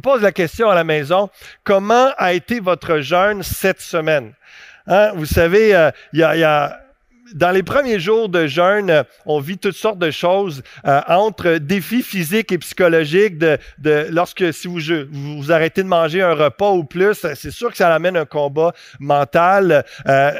vous pose la question à la maison, comment a été votre jeûne cette semaine? Hein, vous savez, euh, il y a dans les premiers jours de jeûne, on vit toutes sortes de choses euh, entre défis physiques et psychologiques. Lorsque si vous, vous arrêtez de manger un repas ou plus, c'est sûr que ça amène un combat mental. Euh,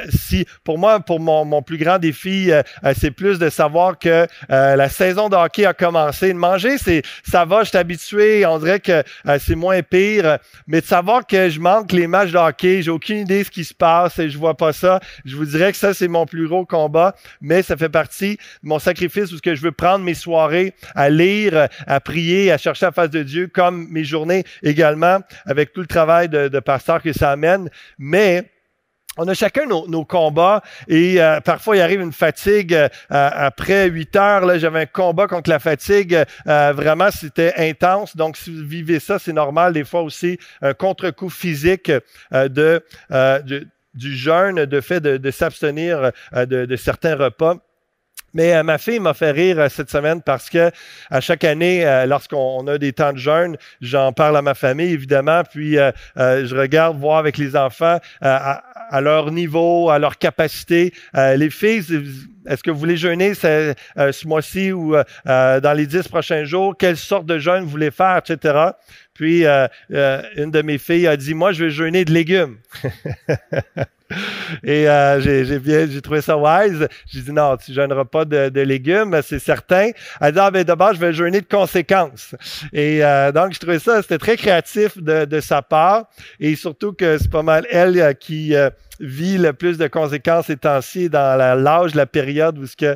pour moi, pour mon, plus grand défi, euh, c'est plus de savoir que la saison de hockey a commencé. De manger, ça va, je suis habitué. On dirait que c'est moins pire, mais de savoir que je manque les matchs de hockey, j'ai aucune idée de ce qui se passe et je vois pas ça. Je vous dirais que ça c'est mon plus gros combat mais ça fait partie de mon sacrifice où que je veux prendre mes soirées à lire, à prier, à chercher la face de Dieu, comme mes journées également, avec tout le travail de, pasteur que ça amène. Mais on a chacun nos, combats et euh, parfois il arrive une fatigue euh, après huit heures. Là, j'avais un combat contre la fatigue. Euh, vraiment, c'était intense. Donc, si vous vivez ça, c'est normal. Des fois aussi, un contre-coup physique de, de du jeûne, de fait de, s'abstenir euh, de, certains repas. Mais euh, ma fille m'a fait rire euh, cette semaine parce que à chaque année, lorsqu'on a des temps de jeûne, j'en parle à ma famille évidemment, puis je regarde voir avec les enfants à, leur niveau, à leur capacité. les filles, est-ce que vous voulez jeûner ce, ce mois-ci ou dans les dix prochains jours? Quelle sorte de jeûne vous voulez faire, etc. Puis, euh, euh, une de mes filles a dit, moi, je vais jeûner de légumes. Et euh, j'ai bien, j'ai trouvé ça wise. J'ai dit non, tu jeûneras pas de, de légumes, c'est certain. Elle dit ah ben d'abord je vais jeûner de conséquences. Et euh, donc je trouvais ça, c'était très créatif de, de, sa part et surtout que c'est pas mal elle qui vit le plus de conséquences ces temps-ci dans l'âge, la période où ce que, euh,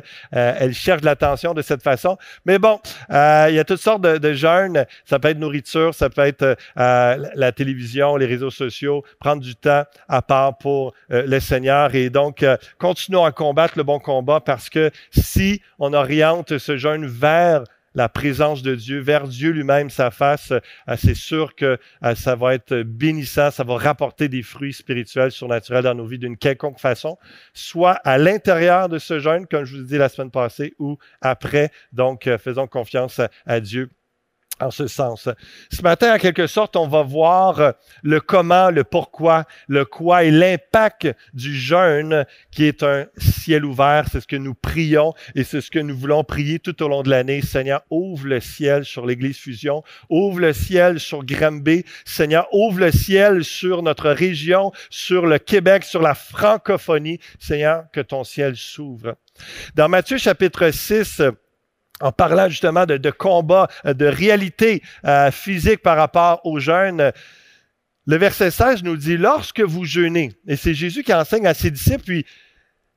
elle cherche l'attention de cette façon. Mais bon, euh, il y a toutes sortes de, de jeûnes. Ça peut être nourriture, ça peut être euh, la télévision, les réseaux sociaux, prendre du temps à part pour le Seigneur. Et donc, continuons à combattre le bon combat parce que si on oriente ce jeûne vers la présence de Dieu, vers Dieu lui-même, sa face, euh, c'est sûr que euh, ça va être bénissant, ça va rapporter des fruits spirituels, surnaturels dans nos vies d'une quelconque façon, soit à l'intérieur de ce jeûne, comme je vous ai dit la semaine passée, ou après. Donc, euh, faisons confiance à Dieu en ce sens. Ce matin, en quelque sorte, on va voir euh, le comment, le pourquoi, le quoi et l'impact du jeûne qui est un ciel ouvert. C'est ce que nous prions et c'est ce que nous voulons prier tout au long de l'année. Seigneur, ouvre le ciel sur l'Église Fusion, ouvre le ciel sur Granby. Seigneur, ouvre le ciel sur notre région, sur le Québec, sur la francophonie. Seigneur, que ton ciel s'ouvre. Dans Matthieu chapitre 6, en parlant justement de, combat, euh, de réalité euh, physique par rapport au jeûne. Le verset 16 nous dit, lorsque vous jeûnez, et c'est Jésus qui enseigne à ses disciples, puis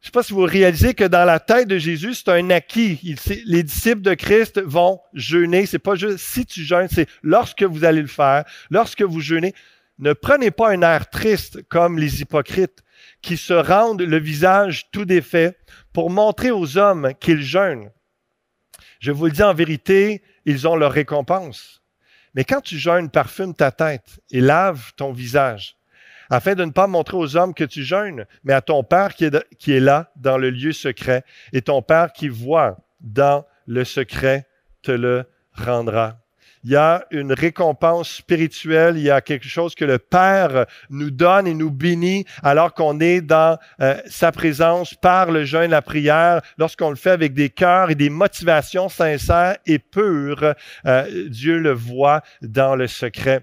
je ne sais pas si vous réalisez que dans la tête de Jésus, c'est un acquis. Les disciples de Christ vont jeûner. C'est pas juste si tu jeûnes, c'est lorsque vous allez le faire, lorsque vous jeûnez. Ne prenez pas un air triste comme les hypocrites qui se rendent le visage tout défait pour montrer aux hommes qu'ils jeûnent. Je vous le dis en vérité, ils ont leur récompense. Mais quand tu jeûnes, parfume ta tête et lave ton visage, afin de ne pas montrer aux hommes que tu jeûnes, mais à ton Père qui est, qui est là dans le lieu secret, et ton Père qui voit dans le secret te le rendra il y a une récompense spirituelle, il y a quelque chose que le Père nous donne et nous bénit alors qu'on est dans euh, sa présence par le jeûne, la prière, lorsqu'on le fait avec des cœurs et des motivations sincères et pures, euh, Dieu le voit dans le secret.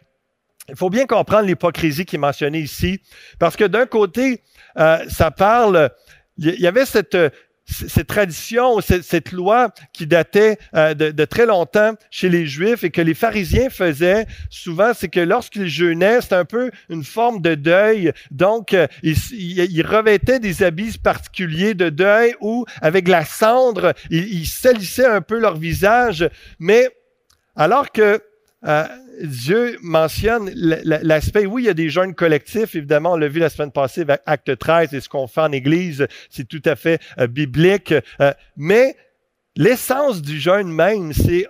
Il faut bien comprendre l'hypocrisie qui est mentionnée ici, parce que d'un côté, euh, ça parle, il y avait cette, cette tradition, cette, cette loi qui datait euh, de, de, très longtemps chez les Juifs et que les pharisiens faisaient souvent, c'est que lorsqu'ils jeûnaient, c'était un peu une forme de deuil. Donc, euh, ils, ils, revêtaient des habits particuliers de deuil ou avec la cendre, ils, ils salissaient un peu leur visage. Mais alors que euh, Dieu mentionne l'aspect, oui, il y a des jeûnes collectifs, évidemment, on l'a vu la semaine passée avec Acte 13 et ce qu'on fait en Église, c'est tout à fait euh, biblique, euh, mais l'essence du jeûne même, c'est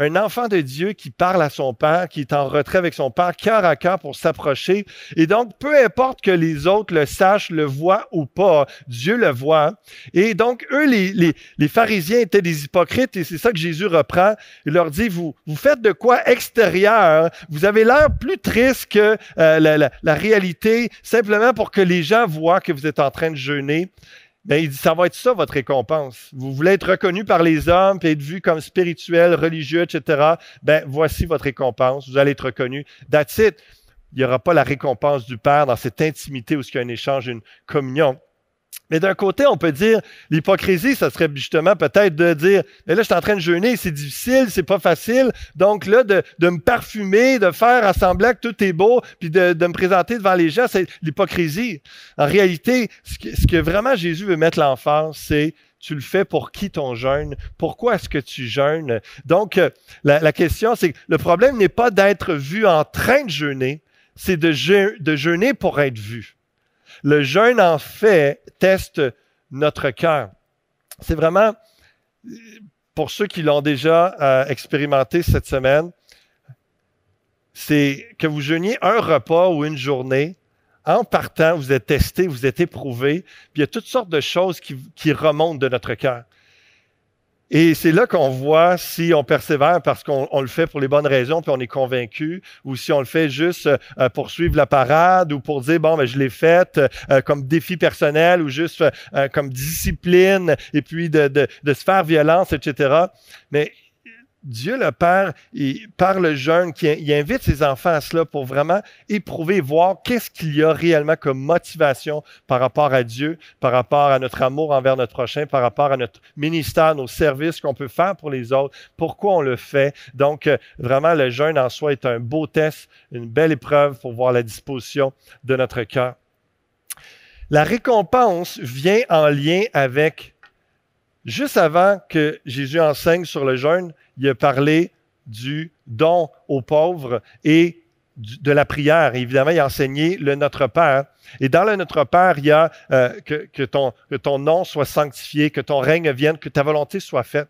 un enfant de Dieu qui parle à son Père, qui est en retrait avec son Père, cœur à cœur pour s'approcher. Et donc, peu importe que les autres le sachent, le voient ou pas, Dieu le voit. Et donc, eux, les, les, les pharisiens étaient des hypocrites et c'est ça que Jésus reprend. Il leur dit, vous, vous faites de quoi extérieur? Vous avez l'air plus triste que euh, la, la, la réalité, simplement pour que les gens voient que vous êtes en train de jeûner. Ben, il dit, ça va être ça votre récompense. Vous voulez être reconnu par les hommes, puis être vu comme spirituel, religieux, etc. Ben, voici votre récompense. Vous allez être reconnu. That's it. Il n'y aura pas la récompense du Père dans cette intimité où il y a un échange, une communion. Mais d'un côté, on peut dire, l'hypocrisie, ça serait justement peut-être de dire, mais là, je suis en train de jeûner, c'est difficile, c'est pas facile. Donc là, de, me parfumer, de faire assembler que tout est beau, puis de, me présenter devant les gens, c'est l'hypocrisie. En réalité, ce que, vraiment Jésus veut mettre l'enfant, c'est tu le fais pour qui ton jeûne? Pourquoi est-ce que tu jeûnes? Donc, euh, la, question, c'est le problème n'est pas d'être vu en train de jeûner, c'est de jeûner pour être vu. Le jeûne, en fait, teste notre cœur. C'est vraiment, pour ceux qui l'ont déjà euh, expérimenté cette semaine, c'est que vous jeûniez un repas ou une journée. En partant, vous êtes testé, vous êtes éprouvé, puis il y a toutes sortes de choses qui, qui remontent de notre cœur. Et c'est là qu'on voit si on persévère parce qu'on le fait pour les bonnes raisons, puis on est convaincu, ou si on le fait juste euh, pour suivre la parade, ou pour dire, bon, ben, je l'ai faite euh, comme défi personnel, ou juste euh, comme discipline, et puis de, de, de se faire violence, etc. Mais Dieu le Père, il, par le jeûne, il invite ses enfants à cela pour vraiment éprouver, voir qu'est-ce qu'il y a réellement comme motivation par rapport à Dieu, par rapport à notre amour envers notre prochain, par rapport à notre ministère, nos services qu'on peut faire pour les autres, pourquoi on le fait. Donc, euh, vraiment, le jeûne en soi est un beau test, une belle épreuve pour voir la disposition de notre cœur. La récompense vient en lien avec Juste avant que Jésus enseigne sur le jeûne, il a parlé du don aux pauvres et de la prière. évidemment, il a enseigné le Notre Père. Et dans le Notre Père, il y a euh, que, ton nom soit sanctifié, que ton règne vienne, que ta volonté soit faite.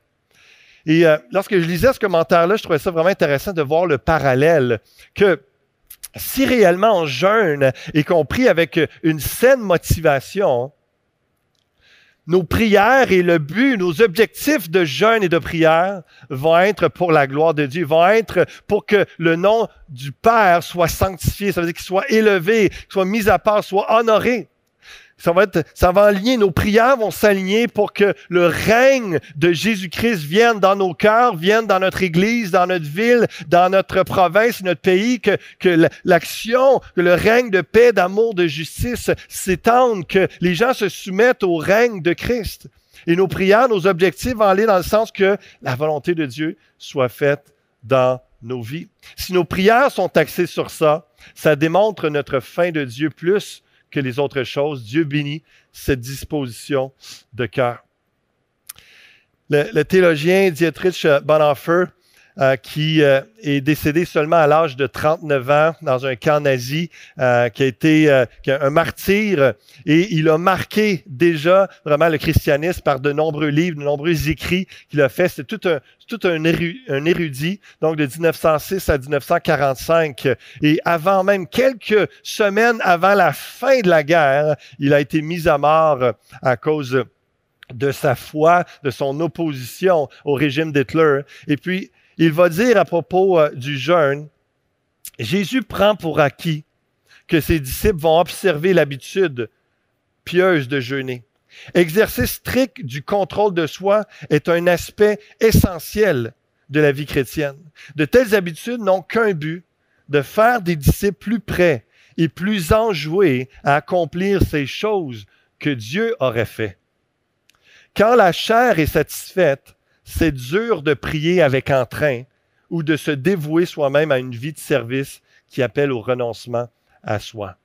Et euh, lorsque je lisais ce commentaire-là, je trouvais ça vraiment intéressant de voir le parallèle que si réellement on jeûne et qu'on prie avec une saine motivation, nos prières et le but, nos objectifs de jeûne et de prière vont être pour la gloire de Dieu, vont être pour que le nom du Père soit sanctifié, ça veut dire qu'il soit élevé, qu'il soit mis à part, soit honoré. Ça va être, ça va aligner, nos prières vont s'aligner pour que le règne de Jésus-Christ vienne dans nos cœurs, vienne dans notre église, dans notre ville, dans notre province, notre pays, que, l'action, que le règne de paix, d'amour, de justice s'étende, que les gens se soumettent au règne de Christ. Et nos prières, nos objectifs vont aller dans le sens que la volonté de Dieu soit faite dans nos vies. Si nos prières sont axées sur ça, ça démontre notre fin de Dieu plus que les autres choses. Dieu bénit cette disposition de cœur. Le, le théologien Dietrich Bonhoeffer, euh, qui euh, est décédé seulement à l'âge de 39 ans dans un camp nazi, euh, qui a été qui a un martyr, et il a marqué déjà vraiment le christianisme par de nombreux livres, de nombreux écrits qu'il a fait. C'est tout un, tout un érudit, donc de 1906 à 1945. Et avant même, quelques semaines avant la fin de la guerre, il a été mis à mort à cause de sa foi, de son opposition au régime d'Hitler. Et puis, il va dire à propos euh, du jeûne, Jésus prend pour acquis que ses disciples vont observer l'habitude pieuse de jeûner. Exercice strict du contrôle de soi est un aspect essentiel de la vie chrétienne. De telles habitudes n'ont qu'un but, de faire des disciples plus près et plus enjoués à accomplir ces choses que Dieu aurait fait. Quand la chair est satisfaite, c'est dur de prier avec entrain ou de se dévouer soi-même à une vie de service qui appelle au renoncement à soi.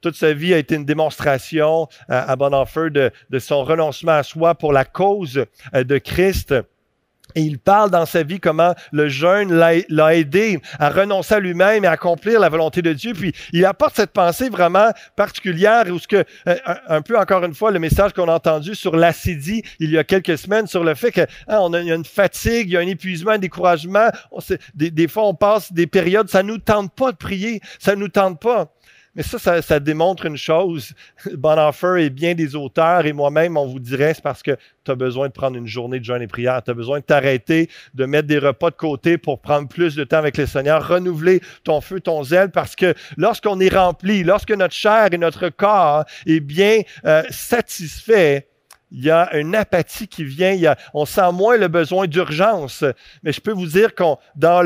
Toute sa vie a été une démonstration à Bonhoeffer de, de son renoncement à soi pour la cause euh, de Christ. Et il parle dans sa vie comment le jeûne l'a aidé à renoncer à lui-même et à accomplir la volonté de Dieu. Puis il apporte cette pensée vraiment particulière où ce que, euh, un peu encore une fois, le message qu'on a entendu sur l'acédie il y a quelques semaines sur le fait que hein, on a une fatigue, il y a un épuisement, un découragement. des, des fois, on passe des périodes, ça nous tente pas de prier, ça nous tente pas. Mais ça, ça, démontre une chose. Bonhoeffer et bien des auteurs et moi-même, on vous dirait, c'est parce que tu as besoin de prendre une journée de jeûne et prière. Tu as besoin de t'arrêter, de mettre des repas de côté pour prendre plus de temps avec le Seigneur, renouveler ton feu, ton zèle, parce que lorsqu'on est rempli, lorsque notre chair et notre corps est bien euh, satisfait, il y a une apathie qui vient, on sent moins le besoin d'urgence. Mais je peux vous dire qu'on, dans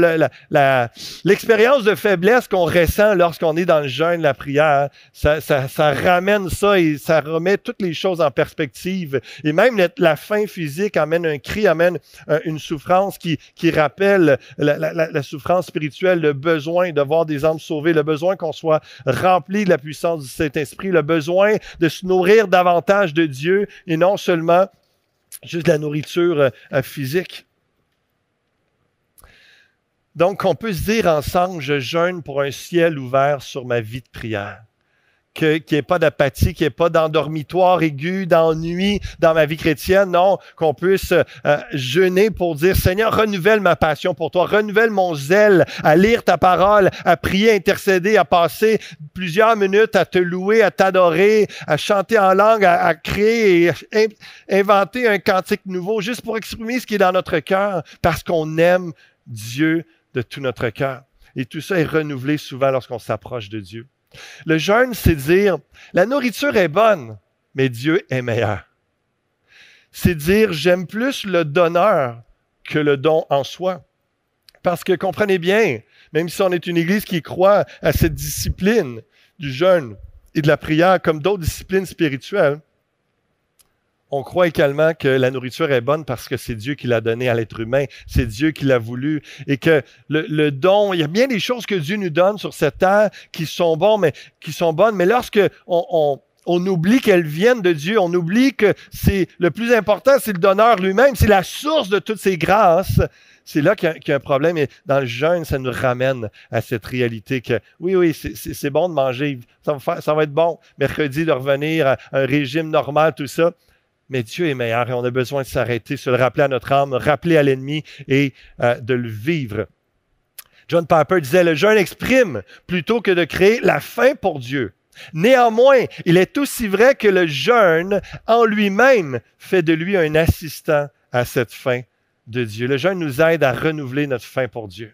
l'expérience de faiblesse qu'on ressent lorsqu'on est dans le jeûne, la prière, ça, ramène ça et ça remet toutes les choses en perspective. Et même la, faim physique amène un cri, amène une souffrance qui, qui rappelle la, la, souffrance spirituelle, le besoin de voir des âmes sauvées, le besoin qu'on soit rempli de la puissance du Saint-Esprit, le besoin de se nourrir davantage de Dieu et non seulement juste la nourriture euh, euh, physique. Donc, on peut se dire ensemble, je jeûne pour un ciel ouvert sur ma vie de prière qu'il n'y ait pas d'apathie, qu'il n'y ait pas d'endormitoire aigu, d'ennui dans ma vie chrétienne. Non, qu'on puisse euh, jeûner pour dire, Seigneur, renouvelle ma passion pour toi, renouvelle mon zèle à lire ta parole, à prier, à intercéder, à passer plusieurs minutes à te louer, à t'adorer, à chanter en langue, à, créer et inventer un cantique nouveau, juste pour exprimer ce qui est dans notre cœur, parce qu'on aime Dieu de tout notre cœur. Et tout ça est renouvelé souvent lorsqu'on s'approche de Dieu. Le jeûne, c'est dire, la nourriture est bonne, mais Dieu est meilleur. C'est dire, j'aime plus le donneur que le don en soi. Parce que comprenez bien, même si on est une église qui croit à cette discipline du jeûne et de la prière comme d'autres disciplines spirituelles, on croit également que la nourriture est bonne parce que c'est Dieu qui l'a donnée à l'être humain, c'est Dieu qui l'a voulu, et que le, don, il y a bien des choses que Dieu nous donne sur cette terre qui sont bonnes, mais qui sont mais lorsque on, on oublie qu'elles viennent de Dieu. On oublie que c'est le plus important, c'est le donneur lui-même, c'est la source de toutes ces grâces. C'est là qu'il y, a un problème. Et dans le jeûne, ça nous ramène à cette réalité que oui, oui, c'est bon de manger. Ça va, ça va être bon. Mercredi, de revenir à un régime normal, tout ça mais Dieu est meilleur et on a besoin de s'arrêter, se le rappeler à notre âme, rappeler à l'ennemi et euh, de le vivre. John Piper disait, le jeûne exprime plutôt que de créer la faim pour Dieu. Néanmoins, il est aussi vrai que le jeûne en lui-même fait de lui un assistant à cette faim de Dieu. Le jeûne nous aide à renouveler notre faim pour Dieu.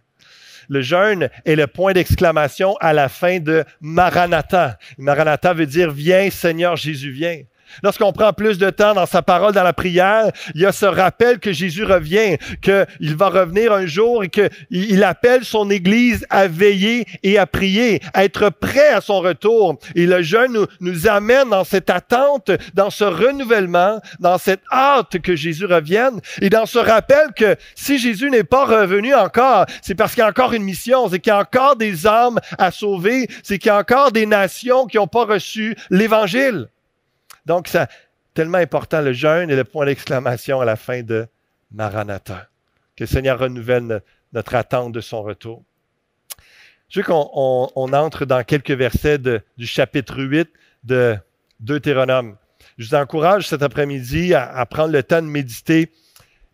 Le jeûne est le point d'exclamation à la fin de Maranatha. Maranatha veut dire Viens Seigneur Jésus, viens. Lorsqu'on prend plus de temps dans sa parole, dans la prière, il y a ce rappel que Jésus revient, qu'il va revenir un jour et qu'il appelle son Église à veiller et à prier, à être prêt à son retour. Et le jeûne nous, nous amène dans cette attente, dans ce renouvellement, dans cette hâte que Jésus revienne et dans ce rappel que si Jésus n'est pas revenu encore, c'est parce qu'il y a encore une mission, c'est qu'il y a encore des âmes à sauver, c'est qu'il y a encore des nations qui n'ont pas reçu l'Évangile. Donc, c'est tellement important, le jeûne et le point d'exclamation à la fin de Maranatha. Que le Seigneur renouvelle notre attente de son retour. Je veux qu'on entre dans quelques versets du chapitre 8 de Deutéronome. Je vous encourage cet après-midi à, prendre le temps de méditer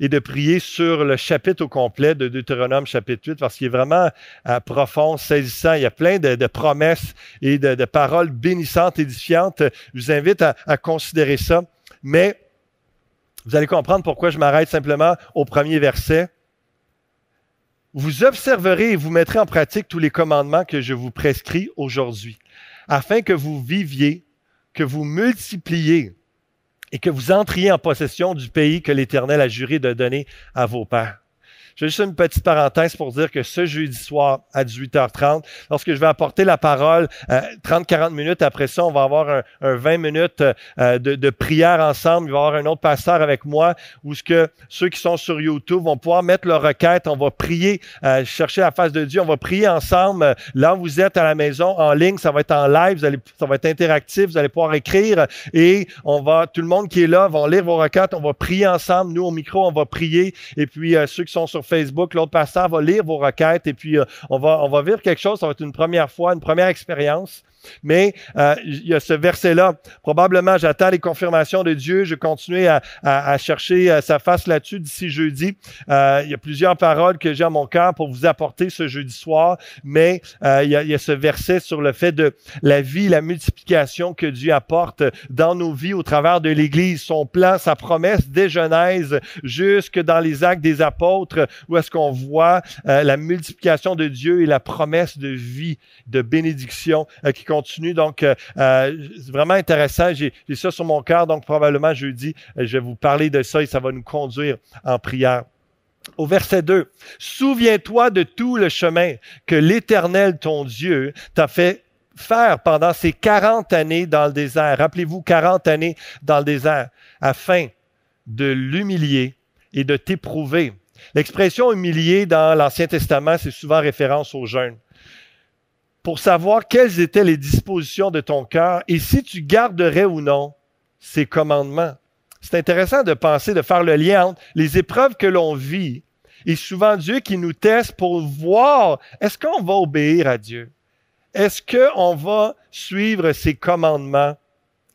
et de prier sur le chapitre au complet de Deutéronome chapitre 8 parce qu'il est vraiment euh, profond, saisissant. Il y a plein de, promesses et de, paroles bénissantes, édifiantes. Je vous invite à, à considérer ça. Mais vous allez comprendre pourquoi je m'arrête simplement au premier verset. Vous observerez et vous mettrez en pratique tous les commandements que je vous prescris aujourd'hui, afin que vous viviez, que vous multipliez et que vous entriez en possession du pays que l'Éternel a juré de donner à vos pères. J'ai juste une petite parenthèse pour dire que ce jeudi soir à 18h30, lorsque je vais apporter la parole, 30-40 euh, minutes après ça, on va avoir un, 20 minutes euh, de, prière ensemble. Il va y avoir un autre pasteur avec moi où ce que ceux qui sont sur YouTube vont pouvoir mettre leur requête. On va prier, euh, chercher la face de Dieu. On va prier ensemble. Là où vous êtes à la maison, en ligne, ça va être en live, ça va être interactif, vous allez pouvoir écrire et on va, tout le monde qui est là va lire vos requêtes. On va prier ensemble. Nous, au micro, on va prier. Et puis, ceux qui sont sur Facebook, l'autre pasteur va lire vos requêtes et puis euh, on va on va vivre quelque chose. Ça va être une première fois, une première expérience. Mais euh, il y a ce verset-là. Probablement, j'attends les confirmations de Dieu. Je continue à, à, chercher euh, sa face là-dessus d'ici jeudi. Euh, il y a plusieurs paroles que j'ai à mon cœur pour vous apporter ce jeudi soir. Mais il y, a, il, y a, ce verset sur le fait de la vie, la multiplication que Dieu apporte dans nos vies au travers de l'Église. Son plan, sa promesse des Genèse jusque dans les actes des apôtres où est-ce qu'on voit la multiplication de Dieu et la promesse de vie, de bénédiction qui continue. Donc, euh, euh, c'est vraiment intéressant. J'ai ça sur mon cœur. Donc, probablement jeudi, euh, je vais vous parler de ça et ça va nous conduire en prière. Au verset 2, Souviens-toi de tout le chemin que l'Éternel, ton Dieu, t'a fait faire pendant ces 40 années dans le désert. Rappelez-vous, 40 années dans le désert, afin de l'humilier et de t'éprouver. L'expression humilier dans l'Ancien Testament, c'est souvent référence au jeûne pour savoir quelles étaient les dispositions de ton cœur et si tu garderais ou non ces commandements. C'est intéressant de penser, de faire le lien entre les épreuves que l'on vit et souvent Dieu qui nous teste pour voir est-ce qu'on va obéir à Dieu? Est-ce qu'on va suivre ses commandements?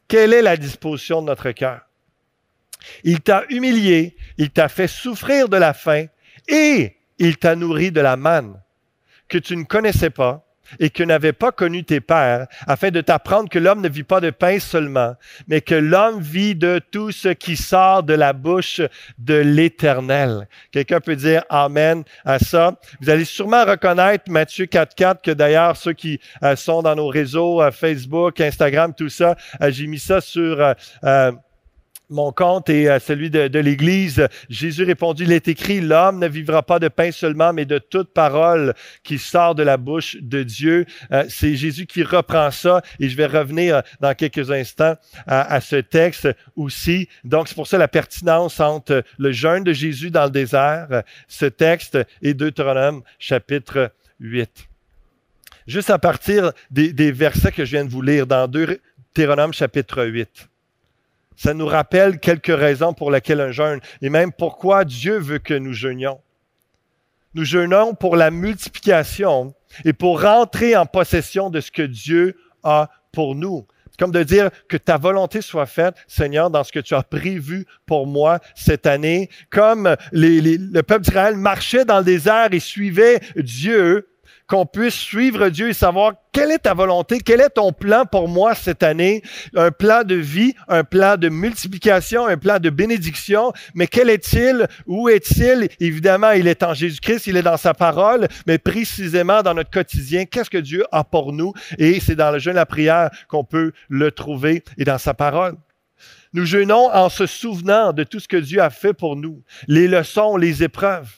Quelle est la disposition de notre cœur? Il t'a humilié, il t'a fait souffrir de la faim et il t'a nourri de la manne que tu ne connaissais pas et que n'avaient pas connu tes pères, afin de t'apprendre que l'homme ne vit pas de pain seulement, mais que l'homme vit de tout ce qui sort de la bouche de l'Éternel. Quelqu'un peut dire Amen à ça. Vous allez sûrement reconnaître Matthieu 4.4, que d'ailleurs ceux qui euh, sont dans nos réseaux, euh, Facebook, Instagram, tout ça, euh, j'ai mis ça sur mon compte et euh, celui de, l'Église, Jésus répondit, il est écrit, l'homme ne vivra pas de pain seulement, mais de toute parole qui sort de la bouche de Dieu. Euh, c'est Jésus qui reprend ça et je vais revenir euh, dans quelques instants à, ce texte aussi. Donc, c'est pour ça la pertinence entre le jeûne de Jésus dans le désert, ce texte, et Deutéronome chapitre 8. Juste à partir des, des versets que je viens de vous lire dans Deutéronome chapitre 8. Ça nous rappelle quelques raisons pour lesquelles un jeûne et même pourquoi Dieu veut que nous jeûnions. Nous jeûnons pour la multiplication et pour rentrer en possession de ce que Dieu a pour nous. C'est comme de dire que ta volonté soit faite, Seigneur, dans ce que tu as prévu pour moi cette année. Comme le peuple d'Israël marchait dans le désert et suivait Dieu, qu'on puisse suivre Dieu et savoir quelle est ta volonté, quel est ton plan pour moi cette année, un plan de vie, un plan de multiplication, un plan de bénédiction, mais quel est-il, où est-il? Évidemment, il est en Jésus-Christ, il est dans sa parole, mais précisément dans notre quotidien, qu'est-ce que Dieu a pour nous? Et c'est dans le jeûne, la prière qu'on peut le trouver et dans sa parole. Nous jeûnons en se souvenant de tout ce que Dieu a fait pour nous, les leçons, les épreuves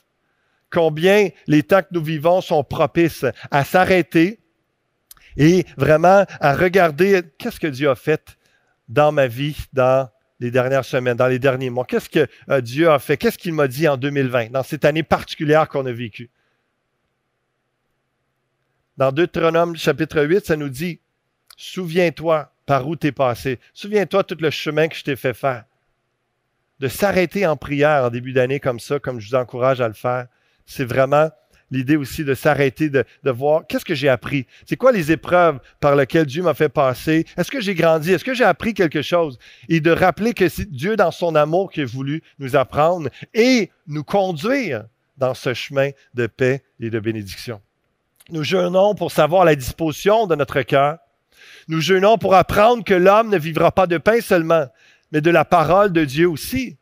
combien les temps que nous vivons sont propices à s'arrêter et vraiment à regarder qu'est-ce que Dieu a fait dans ma vie, dans les dernières semaines, dans les derniers mois. Qu'est-ce que euh, Dieu a fait? Qu'est-ce qu'il m'a dit en 2020, dans cette année particulière qu'on a vécue? Dans Deutéronome chapitre 8, ça nous dit, souviens-toi par où tu es passé. Souviens-toi tout le chemin que je t'ai fait faire. De s'arrêter en prière en début d'année comme ça, comme je vous encourage à le faire c'est vraiment l'idée aussi de s'arrêter, de, voir qu'est-ce que j'ai appris? C'est quoi les épreuves par lesquelles Dieu m'a fait passer? Est-ce que j'ai grandi? Est-ce que j'ai appris quelque chose? Et de rappeler que c'est Dieu, dans son amour, qui a voulu nous apprendre et nous conduire dans ce chemin de paix et de bénédiction. Nous jeûnons pour savoir la disposition de notre cœur. Nous jeûnons pour apprendre que l'homme ne vivra pas de pain seulement, mais de la parole de Dieu aussi.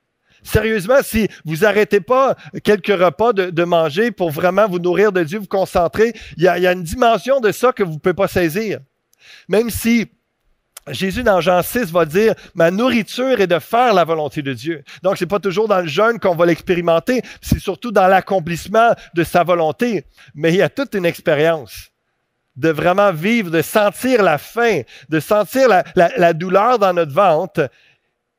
Sérieusement, si vous arrêtez pas quelques repas de, manger pour vraiment vous nourrir de Dieu, vous concentrer, il y a, une dimension de ça que vous ne pouvez pas saisir. Même si Jésus, dans Jean 6, va dire, ma nourriture est de faire la volonté de Dieu. Donc, c'est pas toujours dans le jeûne qu'on va l'expérimenter, c'est surtout dans l'accomplissement de sa volonté. Mais il y a toute une expérience de vraiment vivre, de sentir la faim, de sentir la, la douleur dans notre ventre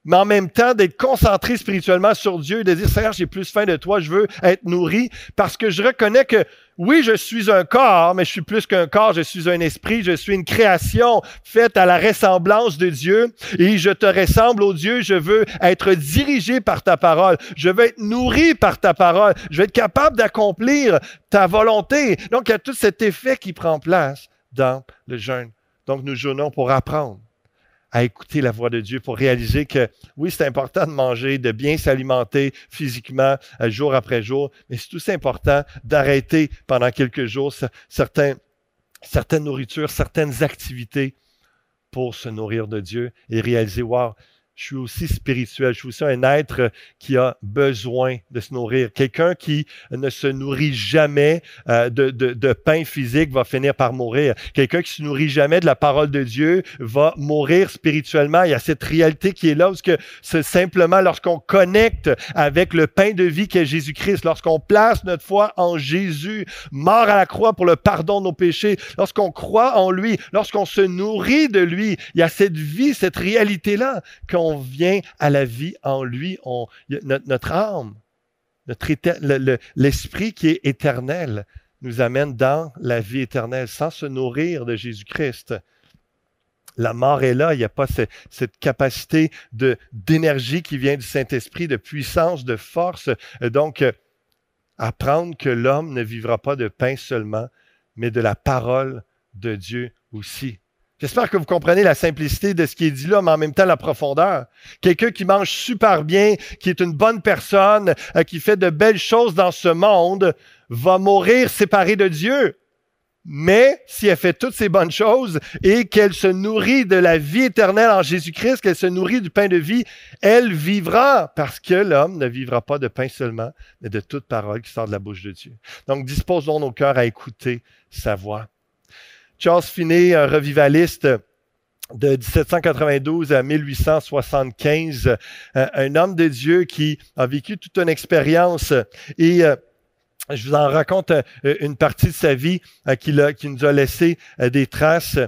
mais en même temps d'être concentré spirituellement sur Dieu, de dire, Seigneur, j'ai plus faim de toi, je veux être nourri, parce que je reconnais que oui, je suis un corps, mais je suis plus qu'un corps, je suis un esprit, je suis une création faite à la ressemblance de Dieu, et je te ressemble au Dieu, je veux être dirigé par ta parole, je veux être nourri par ta parole, je veux être capable d'accomplir ta volonté. Donc, il y a tout cet effet qui prend place dans le jeûne. Donc, nous jeûnons pour apprendre à écouter la voix de Dieu pour réaliser que oui, c'est important de manger, de bien s'alimenter physiquement euh, jour après jour, mais c'est aussi important d'arrêter pendant quelques jours certaines nourritures, certaines activités pour se nourrir de Dieu et réaliser, wow, je suis aussi spirituel, je suis aussi un être qui a besoin de se nourrir. Quelqu'un qui ne se nourrit jamais euh, de, pain physique va finir par mourir. Quelqu'un qui se nourrit jamais de la parole de Dieu va mourir spirituellement. Il y a cette réalité qui est là, parce que c'est simplement lorsqu'on connecte avec le pain de vie qu'est Jésus-Christ, lorsqu'on place notre foi en Jésus, mort à la croix pour le pardon de nos péchés, lorsqu'on croit en lui, lorsqu'on se nourrit de lui, il y a cette vie, cette réalité-là qu'on on vient à la vie en lui, notre, âme, l'esprit qui est éternel nous amène dans la vie éternelle sans se nourrir de Jésus-Christ. La mort est là, il n'y a pas cette, capacité d'énergie qui vient du Saint-Esprit, de puissance, de force. Donc, apprendre que l'homme ne vivra pas de pain seulement, mais de la parole de Dieu aussi. J'espère que vous comprenez la simplicité de ce qui est dit là, mais en même temps la profondeur. Quelqu'un qui mange super bien, qui est une bonne personne, euh, qui fait de belles choses dans ce monde, va mourir séparé de Dieu. Mais si elle fait toutes ces bonnes choses et qu'elle se nourrit de la vie éternelle en Jésus-Christ, qu'elle se nourrit du pain de vie, elle vivra parce que l'homme ne vivra pas de pain seulement, mais de toute parole qui sort de la bouche de Dieu. Donc disposons nos cœurs à écouter sa voix. Charles Finney, un revivaliste de 1792 à 1875, euh, un homme de Dieu qui a vécu toute une expérience et euh, je vous en raconte euh, une partie de sa vie qui, qui nous a laissé des traces.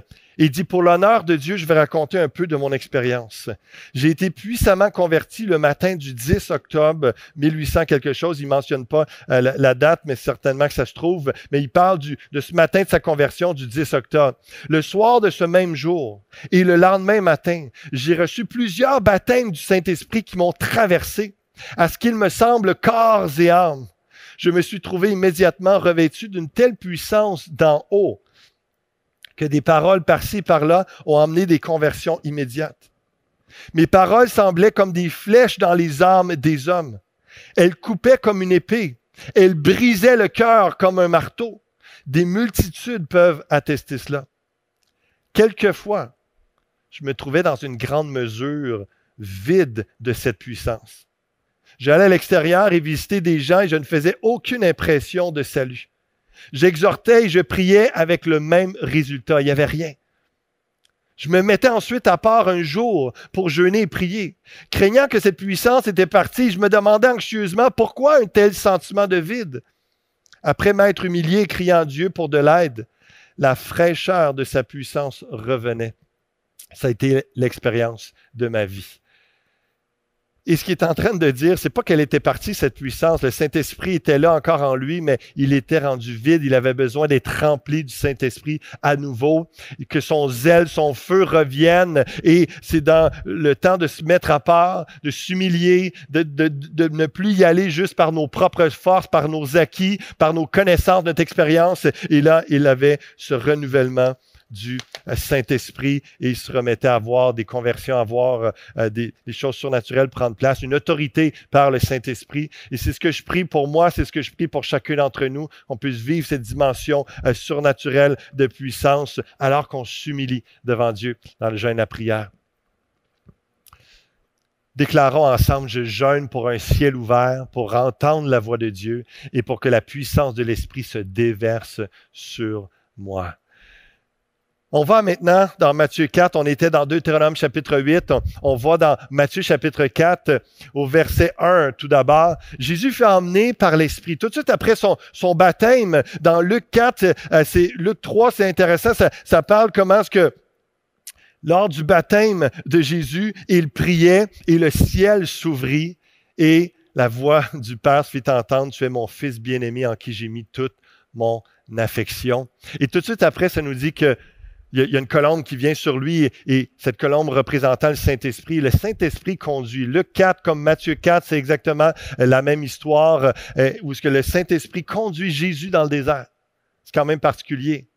Il dit, pour l'honneur de Dieu, je vais raconter un peu de mon expérience. J'ai été puissamment converti le matin du 10 octobre 1800 quelque chose. Il mentionne pas euh, la, date, mais certainement que ça se trouve. Mais il parle du, de ce matin de sa conversion du 10 octobre. Le soir de ce même jour et le lendemain matin, j'ai reçu plusieurs baptêmes du Saint-Esprit qui m'ont traversé à ce qu'il me semble corps et âme. Je me suis trouvé immédiatement revêtu d'une telle puissance d'en haut que des paroles par-ci, par-là ont amené des conversions immédiates. Mes paroles semblaient comme des flèches dans les âmes des hommes. Elles coupaient comme une épée. Elles brisaient le cœur comme un marteau. Des multitudes peuvent attester cela. Quelquefois, je me trouvais dans une grande mesure vide de cette puissance. J'allais à l'extérieur et visiter des gens et je ne faisais aucune impression de salut. J'exhortais et je priais avec le même résultat. Il n'y avait rien. Je me mettais ensuite à part un jour pour jeûner et prier. Craignant que cette puissance était partie, je me demandais anxieusement pourquoi un tel sentiment de vide. Après m'être humilié et criant Dieu pour de l'aide, la fraîcheur de sa puissance revenait. Ça a été l'expérience de ma vie. Et ce qu'il est en train de dire, c'est pas qu'elle était partie, cette puissance. Le Saint-Esprit était là encore en lui, mais il était rendu vide. Il avait besoin d'être rempli du Saint-Esprit à nouveau, que son zèle, son feu reviennent. Et c'est dans le temps de se mettre à part, de s'humilier, de, de, de ne plus y aller juste par nos propres forces, par nos acquis, par nos connaissances, notre expérience. Et là, il avait ce renouvellement du euh, Saint-Esprit et il se remettait à voir des conversions, à voir euh, des, choses surnaturelles prendre place, une autorité par le Saint-Esprit. Et c'est ce que je prie pour moi, c'est ce que je prie pour chacun d'entre nous, qu'on puisse vivre cette dimension euh, surnaturelle de puissance alors qu'on s'humilie devant Dieu dans le jeûne à prière. Déclarons ensemble, je jeûne pour un ciel ouvert, pour entendre la voix de Dieu et pour que la puissance de l'Esprit se déverse sur moi. On va maintenant dans Matthieu 4, on était dans Deutéronome chapitre 8, on, voit dans Matthieu chapitre 4 au verset 1 tout d'abord. Jésus fait emmener par l'Esprit. Tout de suite après son, son baptême, dans Luc 4, euh, c'est Luc 3, c'est intéressant, ça, ça parle comment est-ce que lors du baptême de Jésus, il priait et le ciel s'ouvrit et la voix du Père se fit entendre, tu es mon fils bien-aimé en qui j'ai mis toute mon affection. Et tout de suite après, ça nous dit que il y, a, une colombe qui vient sur lui et, cette colombe représentant le Saint-Esprit. Le Saint-Esprit conduit. Luc 4 comme Matthieu 4, c'est exactement la même histoire euh, où ce que le Saint-Esprit conduit Jésus dans le désert. C'est quand même particulier.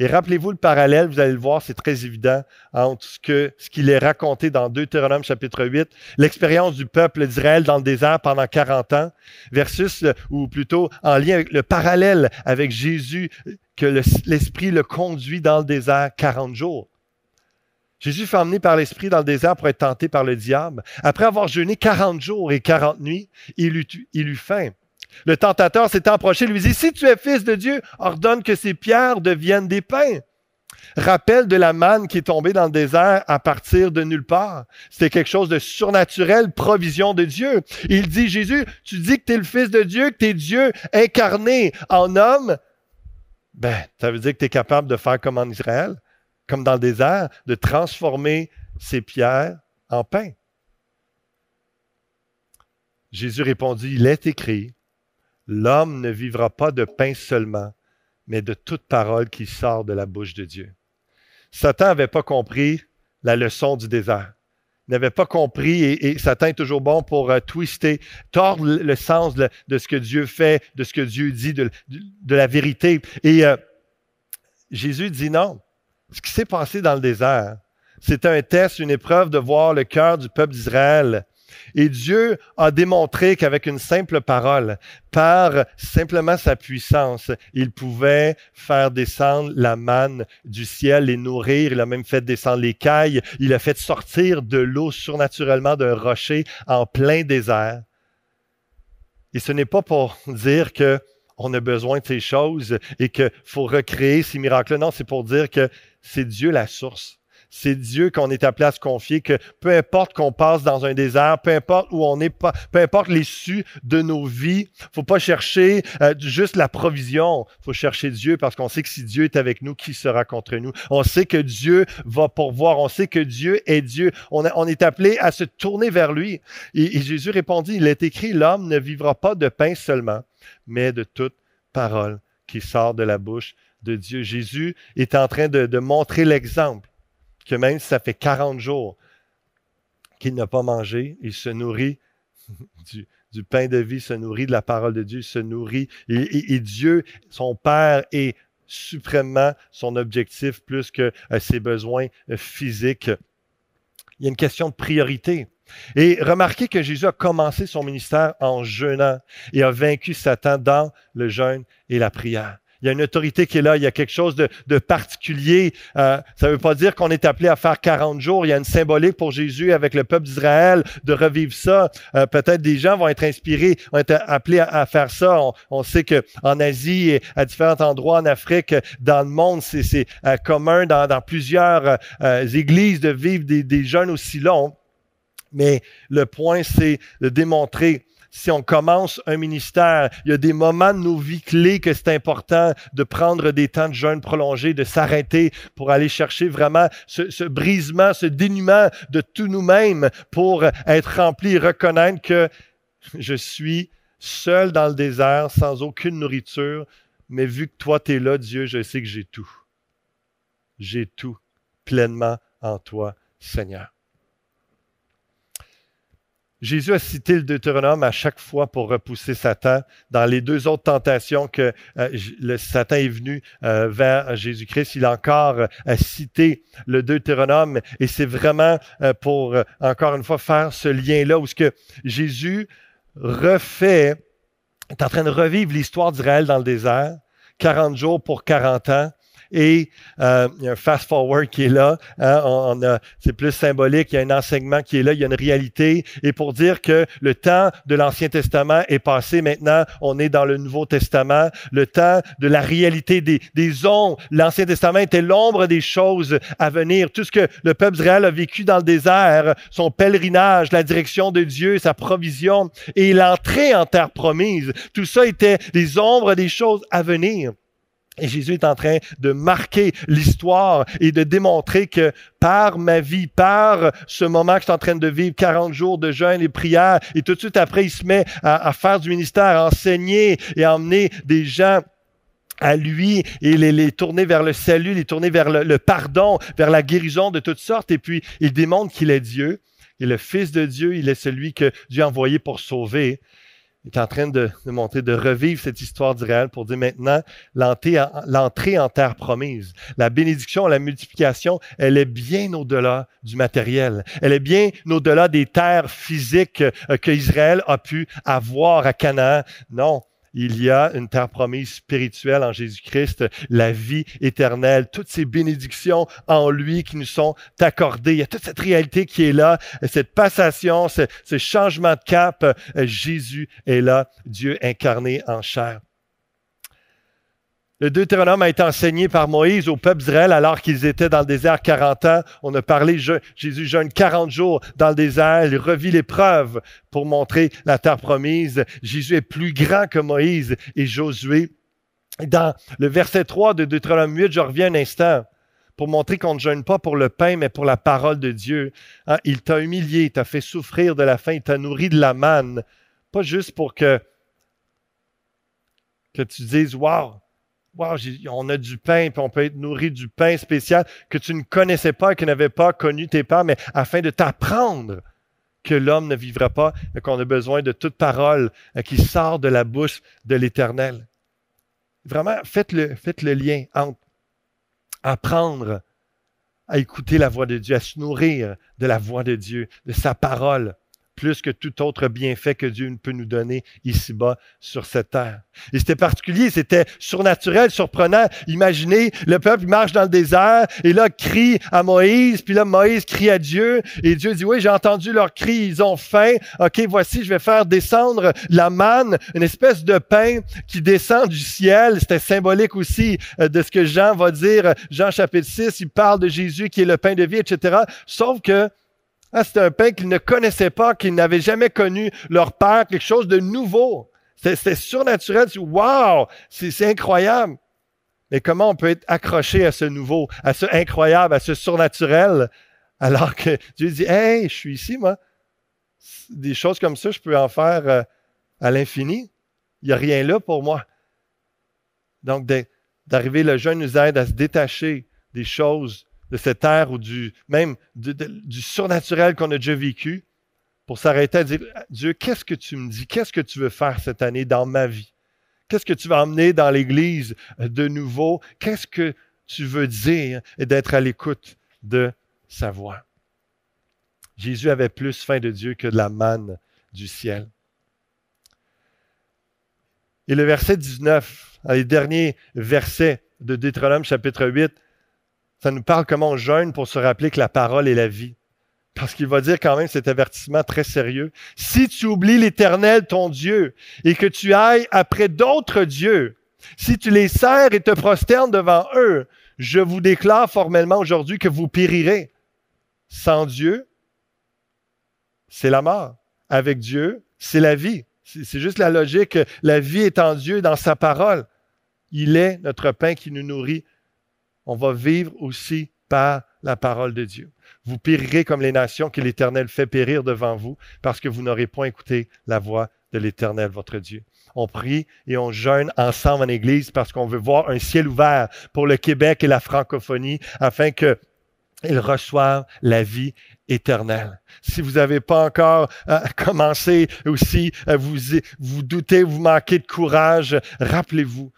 Et rappelez-vous le parallèle, vous allez le voir, c'est très évident entre ce ce qu'il est raconté dans Deutéronome chapitre 8, l'expérience du peuple d'Israël dans le désert pendant 40 ans, versus, ou plutôt en lien avec le parallèle avec Jésus, que l'Esprit le, conduit dans le désert 40 jours. Jésus fut emmené par l'Esprit dans le désert pour être tenté par le diable. Après avoir jeûné 40 jours et 40 nuits, il eut, faim. Le tentateur s'étant approché, lui dit, si tu es fils de Dieu, ordonne que ces pierres deviennent des pains. Rappel de la manne qui est tombée dans le désert à partir de nulle part. C'était quelque chose de surnaturel, provision de Dieu. Il dit, Jésus, tu dis que tu es le fils de Dieu, que tu es Dieu incarné en homme. Ben, ça veut dire que tu es capable de faire comme en Israël, comme dans le désert, de transformer ces pierres en pain. Jésus répondit, il est écrit, L'homme ne vivra pas de pain seulement, mais de toute parole qui sort de la bouche de Dieu. Satan n'avait pas compris la leçon du désert. N'avait pas compris, et, Satan est toujours bon pour euh, twister, tordre le, sens de, ce que Dieu fait, de ce que Dieu dit, de, la vérité. Et euh, Jésus dit non. Ce qui s'est passé dans le désert, c'est un test, une épreuve de voir le cœur du peuple d'Israël et Dieu a démontré qu'avec une simple parole, par simplement sa puissance, il pouvait faire descendre la manne du ciel, les nourrir. Il a même fait descendre les cailles. Il a fait sortir de l'eau surnaturellement d'un rocher en plein désert. Et ce n'est pas pour dire que on a besoin de ces choses et qu'il faut recréer ces miracles. Non, c'est pour dire que c'est Dieu la source c'est Dieu qu'on est appelé à se confier, que peu importe qu'on passe dans un désert, peu importe où on est, peu importe l'issue de nos vies, faut pas chercher euh, juste la provision, faut chercher Dieu parce qu'on sait que si Dieu est avec nous, qui sera contre nous? On sait que Dieu va pourvoir, on sait que Dieu est Dieu. On, on est appelé à se tourner vers lui. Et, Jésus répondit, il est écrit, l'homme ne vivra pas de pain seulement, mais de toute parole qui sort de la bouche de Dieu. Jésus est en train de montrer l'exemple que même si ça fait 40 jours qu'il n'a pas mangé, il se nourrit du, pain de vie, se nourrit de la parole de Dieu, se nourrit. Et, Dieu, son Père, est suprêmement son objectif plus que euh, ses besoins euh, physiques. Il y a une question de priorité. Et remarquez que Jésus a commencé son ministère en jeûnant et a vaincu Satan dans le jeûne et la prière. Il y a une autorité qui est là, il y a quelque chose de, de particulier. Euh, ça ne veut pas dire qu'on est appelé à faire 40 jours. Il y a une symbolique pour Jésus avec le peuple d'Israël de revivre ça. Euh, peut-être des gens vont être inspirés, vont être appelés à, faire ça. On, sait que en Asie et à différents endroits en Afrique, dans le monde, c'est euh, commun dans, dans plusieurs églises de vivre des, des jeûnes aussi longs. Mais le point, c'est de démontrer si on commence un ministère, il y a des moments de nos vies clés que c'est important de prendre des temps de jeûne prolongés, de s'arrêter pour aller chercher vraiment ce, brisement, ce dénuement de tout nous-mêmes pour être rempli et reconnaître que je suis seul dans le désert, sans aucune nourriture, mais vu que toi, tu es là, Dieu, je sais que j'ai tout. J'ai tout pleinement en toi, Seigneur. Jésus a cité le Deutéronome à chaque fois pour repousser Satan. Dans les deux autres tentations que euh, Satan est venu euh, vers Jésus-Christ, il a encore euh, cité le Deutéronome et c'est vraiment pour encore une fois faire ce lien-là où ce que Jésus refait, est en train de revivre l'histoire d'Israël dans le désert, 40 jours pour 40 ans, et euh, il y a un fast-forward qui est là. Hein, on, c'est plus symbolique, il y a un enseignement qui est là, il y a une réalité. Et pour dire que le temps de l'Ancien Testament est passé, maintenant on est dans le Nouveau Testament, le temps de la réalité des, des ombres. L'Ancien Testament était l'ombre des choses à venir. Tout ce que le peuple Israël a vécu dans le désert, son pèlerinage, la direction de Dieu, sa provision et l'entrée en terre promise, tout ça était des ombres des choses à venir. Et Jésus est en train de marquer l'histoire et de démontrer que par ma vie, par ce moment que je suis en train de vivre, 40 jours de jeûne et prière, et tout de suite après, il se met à, faire du ministère, à enseigner et à emmener des gens à lui et les, tourner vers le salut, les tourner vers le, le, pardon, vers la guérison de toutes sortes. Et puis, il démontre qu'il est Dieu. Il est le Fils de Dieu. Il est celui que Dieu a envoyé pour sauver est en train de, de montrer, de revivre cette histoire d'Israël pour dire maintenant l'entrée en terre promise. La bénédiction, la multiplication, elle est bien au-delà du matériel. Elle est bien au-delà des terres physiques euh, que Israël a pu avoir à Canaan. Non, il y a une terre promise spirituelle en Jésus-Christ, la vie éternelle, toutes ces bénédictions en lui qui nous sont accordées. Il y a toute cette réalité qui est là, cette passation, ce, ce changement de cap. Jésus est là, Dieu incarné en chair. Le Deutéronome a été enseigné par Moïse au peuple d'Israël alors qu'ils étaient dans le désert 40 ans. On a parlé, Jésus jeûne 40 jours dans le désert. Il revit l'épreuve pour montrer la terre promise. Jésus est plus grand que Moïse et Josué. Dans le verset 3 de Deutéronome 8, je reviens un instant pour montrer qu'on ne jeûne pas pour le pain, mais pour la parole de Dieu. Hein, il t'a humilié, il t'a fait souffrir de la faim, t'a nourri de la manne. Pas juste pour que, que tu dises, wow, Wow, on a du pain, puis on peut être nourri du pain spécial que tu ne connaissais pas, que n'avais pas connu tes pères, mais afin de t'apprendre que l'homme ne vivra pas, mais qu'on a besoin de toute parole euh, qui sort de la bouche de l'Éternel. Vraiment, faites le, faites le lien entre apprendre à écouter la voix de Dieu, à se nourrir de la voix de Dieu, de sa parole, plus que tout autre bienfait que Dieu peut nous donner ici-bas sur cette terre. Et c'était particulier, c'était surnaturel, surprenant. Imaginez, le peuple marche dans le désert et là crie à Moïse, puis là Moïse crie à Dieu et Dieu dit, oui, j'ai entendu leur cri, ils ont faim. OK, voici, je vais faire descendre la manne, une espèce de pain qui descend du ciel. C'était symbolique aussi euh, de ce que Jean va dire. Jean chapitre 6, il parle de Jésus qui est le pain de vie, etc. Sauf que ah, c'était un pain qu'ils ne connaissaient pas, qu'ils n'avaient jamais connu leur père, quelque chose de nouveau. C'était surnaturel. Wow, c'est incroyable. Mais comment on peut être accroché à ce nouveau, à ce incroyable, à ce surnaturel, alors que Dieu dit, hey, je suis ici, moi. Des choses comme ça, je peux en faire euh, à l'infini. Il n'y a rien là pour moi. Donc, d'arriver, le jeûne nous aide à se détacher des choses de cette terre ou du même du surnaturel qu'on a déjà vécu pour s'arrêter à dire Dieu, qu'est-ce que tu me dis? Qu'est-ce que tu veux faire cette année dans ma vie? Qu'est-ce que tu vas emmener dans l'Église de nouveau? Qu'est-ce que tu veux dire? Et d'être à l'écoute de sa voix. Jésus avait plus faim de Dieu que de la manne du ciel. Et le verset 19, les derniers versets de Deutéronome chapitre 8, ça nous parle comment on jeûne pour se rappeler que la parole est la vie. Parce qu'il va dire quand même cet avertissement très sérieux. Si tu oublies l'Éternel, ton Dieu, et que tu ailles après d'autres dieux, si tu les sers et te prosternes devant eux, je vous déclare formellement aujourd'hui que vous périrez. Sans Dieu, c'est la mort. Avec Dieu, c'est la vie. C'est juste la logique. La vie est en Dieu, dans sa parole. Il est notre pain qui nous nourrit on va vivre aussi par la parole de Dieu. Vous périrez comme les nations que l'Éternel fait périr devant vous, parce que vous n'aurez point écouté la voix de l'Éternel, votre Dieu. On prie et on jeûne ensemble en Église parce qu'on veut voir un ciel ouvert pour le Québec et la francophonie afin qu'ils reçoivent la vie éternelle. Si vous n'avez pas encore euh, commencé aussi, euh, vous vous doutez, vous manquez de courage, rappelez-vous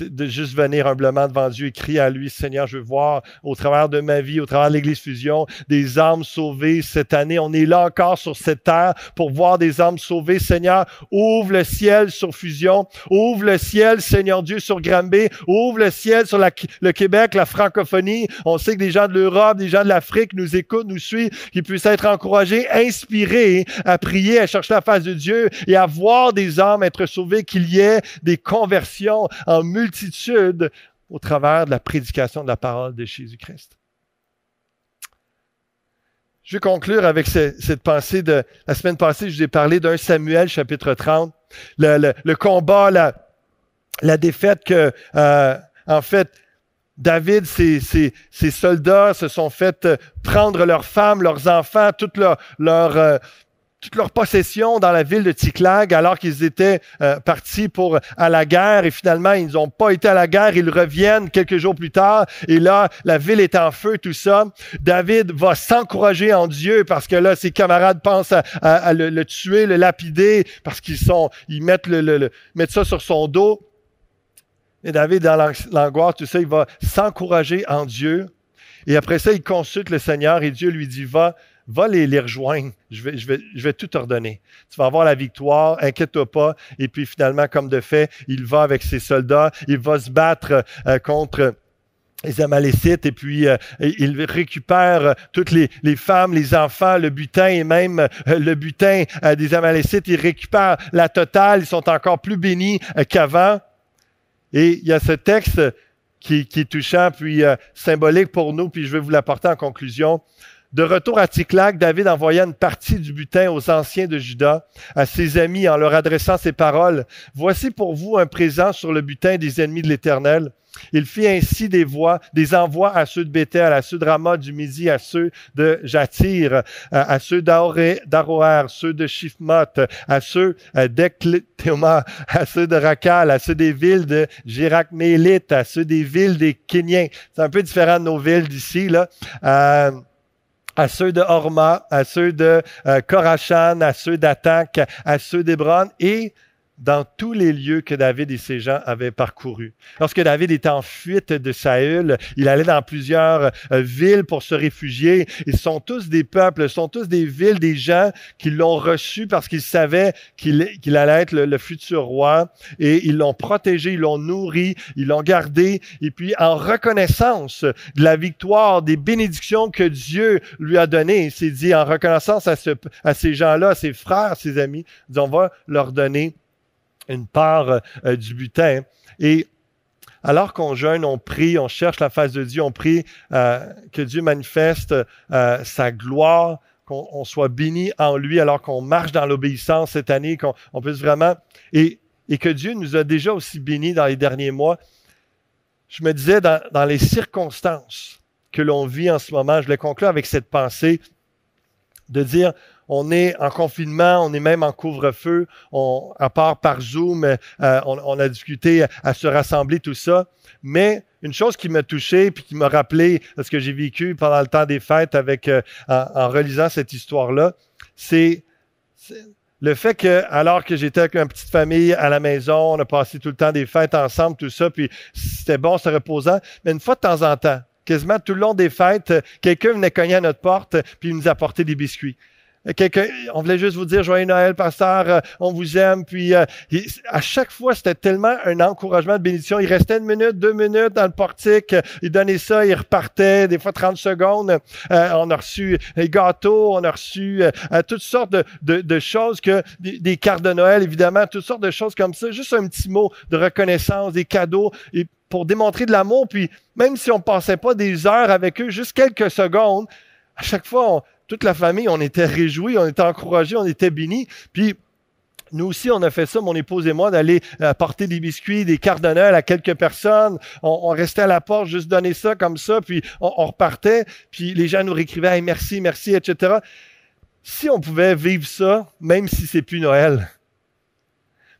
de juste venir humblement devant Dieu et crier à lui, Seigneur, je veux voir au travers de ma vie, au travers de l'Église Fusion, des âmes sauvées cette année. On est là encore sur cette terre pour voir des âmes sauvées. Seigneur, ouvre le ciel sur Fusion, ouvre le ciel, Seigneur Dieu, sur Granby, ouvre le ciel sur le Québec, la francophonie. On sait que des gens de l'Europe, des gens de l'Afrique nous écoutent, nous suivent, qu'ils puissent être encouragés, inspirés à prier, à chercher la face de Dieu et à voir des âmes être sauvées, qu'il y ait des conversions en multitude au travers de la prédication de la parole de Jésus-Christ. Je vais conclure avec cette pensée de la semaine passée, je vous ai parlé d'un Samuel chapitre 30, le, combat, la, la, défaite que, euh, en fait, David, ses, soldats se sont fait prendre leurs femmes, leurs enfants, toute leur, leur, euh, toute leur possession dans la ville de Ticlag alors qu'ils étaient euh, partis pour à la guerre et finalement ils n'ont pas été à la guerre, ils reviennent quelques jours plus tard et là la ville est en feu tout ça. David va s'encourager en Dieu parce que là ses camarades pensent à, le, tuer, le lapider parce qu'ils sont ils mettent ça sur son dos. Et David dans l'angoisse tout ça, il va s'encourager en Dieu et après ça il consulte le Seigneur et Dieu lui dit va va les, rejoindre. Je vais, tout ordonner. Tu vas avoir la victoire, inquiète-toi pas. Et puis finalement, comme de fait, il va avec ses soldats, il va se battre euh, contre les Amalécites et puis euh, il récupère toutes les, les, femmes, les enfants, le butin et même euh, le butin des Amalécites. Il récupère la totale. Ils sont encore plus bénis qu'avant. Et il y a ce texte qui, est touchant puis symbolique pour nous. Puis je vais vous l'apporter en conclusion. De retour à Ticlac, David envoya une partie du butin aux anciens de Juda, à ses amis, en leur adressant ces paroles. Voici pour vous un présent sur le butin des ennemis de l'Éternel. Il fit ainsi des voix, des envois à ceux de Bethel, à ceux de Ramat du Midi, à ceux de Jatir, à ceux d'Aroer, ceux de Shifmot, à ceux d'Ekletema, à ceux de Rakal, à ceux des villes de Jirak-Mélite, à ceux des villes des Kéniens. C'est un peu différent de nos villes d'ici, là. Euh, à ceux de Horma, à ceux de euh, Korachan, à ceux d'Attaque, à ceux d'Hébron et dans tous les lieux que David et ses gens avaient parcourus. Lorsque David était en fuite de Saül, il allait dans plusieurs euh, villes pour se réfugier. Ils sont tous des peuples, sont tous des villes, des gens qui l'ont reçu parce qu'ils savaient qu'il allait être le, futur roi et ils l'ont protégé, ils l'ont nourri, ils l'ont gardé. Et puis, en reconnaissance de la victoire, des bénédictions que Dieu lui a données, il s'est dit en reconnaissance à, ce, à ces gens-là, à ses frères, ses amis, on va leur donner une part euh, du butin. Et alors qu'on jeûne, on prie, on cherche la face de Dieu, on prie euh, que Dieu manifeste euh, sa gloire, qu'on soit béni en lui alors qu'on marche dans l'obéissance cette année, qu'on puisse vraiment... Et, et, que Dieu nous a déjà aussi bénis dans les derniers mois. Je me disais, dans, dans les circonstances que l'on vit en ce moment, je le conclure avec cette pensée de dire, on est en confinement, on est même en couvre-feu, à part par Zoom, euh, on, a discuté à se rassembler, tout ça. Mais une chose qui m'a touché puis qui m'a rappelé ce que j'ai vécu pendant le temps des fêtes euh, en, relisant cette histoire-là, c'est le fait que, alors que j'étais avec une petite famille à la maison, on a passé tout le temps des fêtes ensemble, tout ça, puis c'était bon, c'était reposant, mais une fois de temps en temps, quasiment tout le long des fêtes, quelqu'un venait cogner à notre porte, puis il nous apportait des biscuits on voulait juste vous dire joyeux Noël, pasteur, euh, on vous aime. Puis euh, à chaque fois, c'était tellement un encouragement de bénédiction. Il restait une minute, deux minutes dans le portique, il donnait ça, il repartait, des fois 30 secondes. Euh, on a reçu des gâteaux, on a reçu toutes sortes de, de, choses que des, cartes de Noël, évidemment, toutes sortes de choses comme ça. Juste un petit mot de reconnaissance, des cadeaux. Et pour démontrer de l'amour, puis même si on passait pas des heures avec eux, juste quelques secondes, à chaque fois, on, toute la famille, on était réjouis, on était encouragés, on était bénis. Puis nous aussi, on a fait ça, mon épouse et moi, d'aller apporter des biscuits, des cartes à quelques personnes. On, restait à la porte, juste donner ça comme ça, puis on, repartait. Puis les gens nous réécrivaient merci, merci, etc. Si on pouvait vivre ça, même si c'est plus Noël,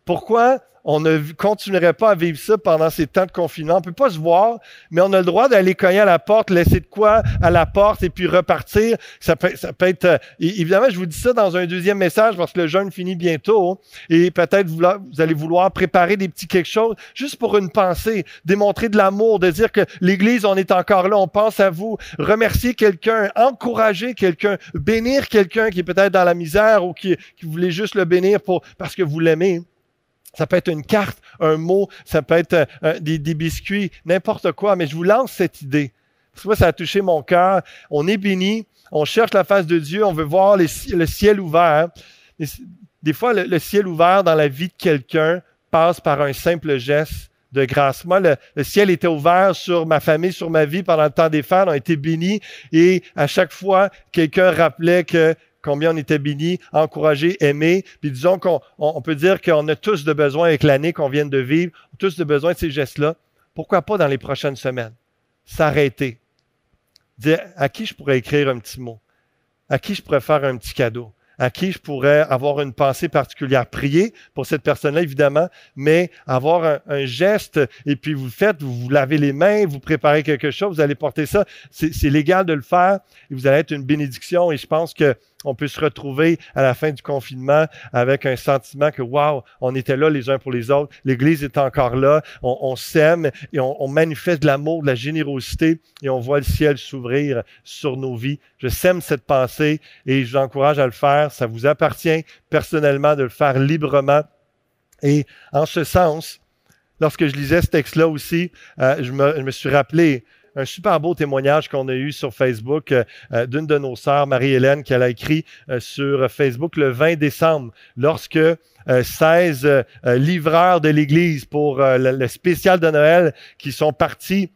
Pourquoi on ne continuerait pas à vivre ça pendant ces temps de confinement? On peut pas se voir, mais on a le droit d'aller cogner à la porte, laisser de quoi à la porte et puis repartir. Ça peut, ça peut être, euh, évidemment, je vous dis ça dans un deuxième message parce que le jeûne finit bientôt et peut-être vous, allez vouloir préparer des petits quelque chose juste pour une pensée, démontrer de l'amour, de dire que l'Église, on est encore là, on pense à vous, remercier quelqu'un, encourager quelqu'un, bénir quelqu'un qui est peut-être dans la misère ou qui, qui voulait juste le bénir pour, parce que vous l'aimez. Ça peut être une carte, un mot, ça peut être euh, euh, des, biscuits, n'importe quoi, mais je vous lance cette idée. Parce que ça a touché mon cœur. On est béni, on cherche la face de Dieu, on veut voir le ciel ouvert. des fois, le, ciel ouvert dans la vie de quelqu'un passe par un simple geste de grâce. Moi, le, le, ciel était ouvert sur ma famille, sur ma vie pendant le temps des fêtes. On a été bénis et à chaque fois, quelqu'un rappelait que combien on était bénis, encouragés, aimés. Puis disons qu'on on, peut dire qu'on a tous de besoin avec l'année qu'on vient de vivre, tous de besoin de ces gestes-là. Pourquoi pas dans les prochaines semaines? S'arrêter. Dire à qui je pourrais écrire un petit mot? À qui je pourrais faire un petit cadeau? à qui je pourrais avoir une pensée particulière? Prier pour cette personne-là, évidemment, mais avoir un, geste, et puis vous le faites, vous vous lavez les mains, vous préparez quelque chose, vous allez porter ça. C'est légal de le faire, et vous allez être une bénédiction, et je pense que on peut se retrouver à la fin du confinement avec un sentiment que, wow, on était là les uns pour les autres, l'Église est encore là, on, s'aime et on, manifeste de l'amour, de la générosité et on voit le ciel s'ouvrir sur nos vies. Je sème cette pensée et je vous encourage à le faire. Ça vous appartient personnellement de le faire librement. Et en ce sens, lorsque je lisais ce texte-là aussi, euh, je me suis rappelé un super beau témoignage qu'on a eu sur Facebook euh, euh, d'une de nos sœurs, Marie-Hélène, qui a écrit euh, sur Facebook le 20 décembre, lorsque 16 livreurs de l'Église pour le spécial de Noël qui sont partis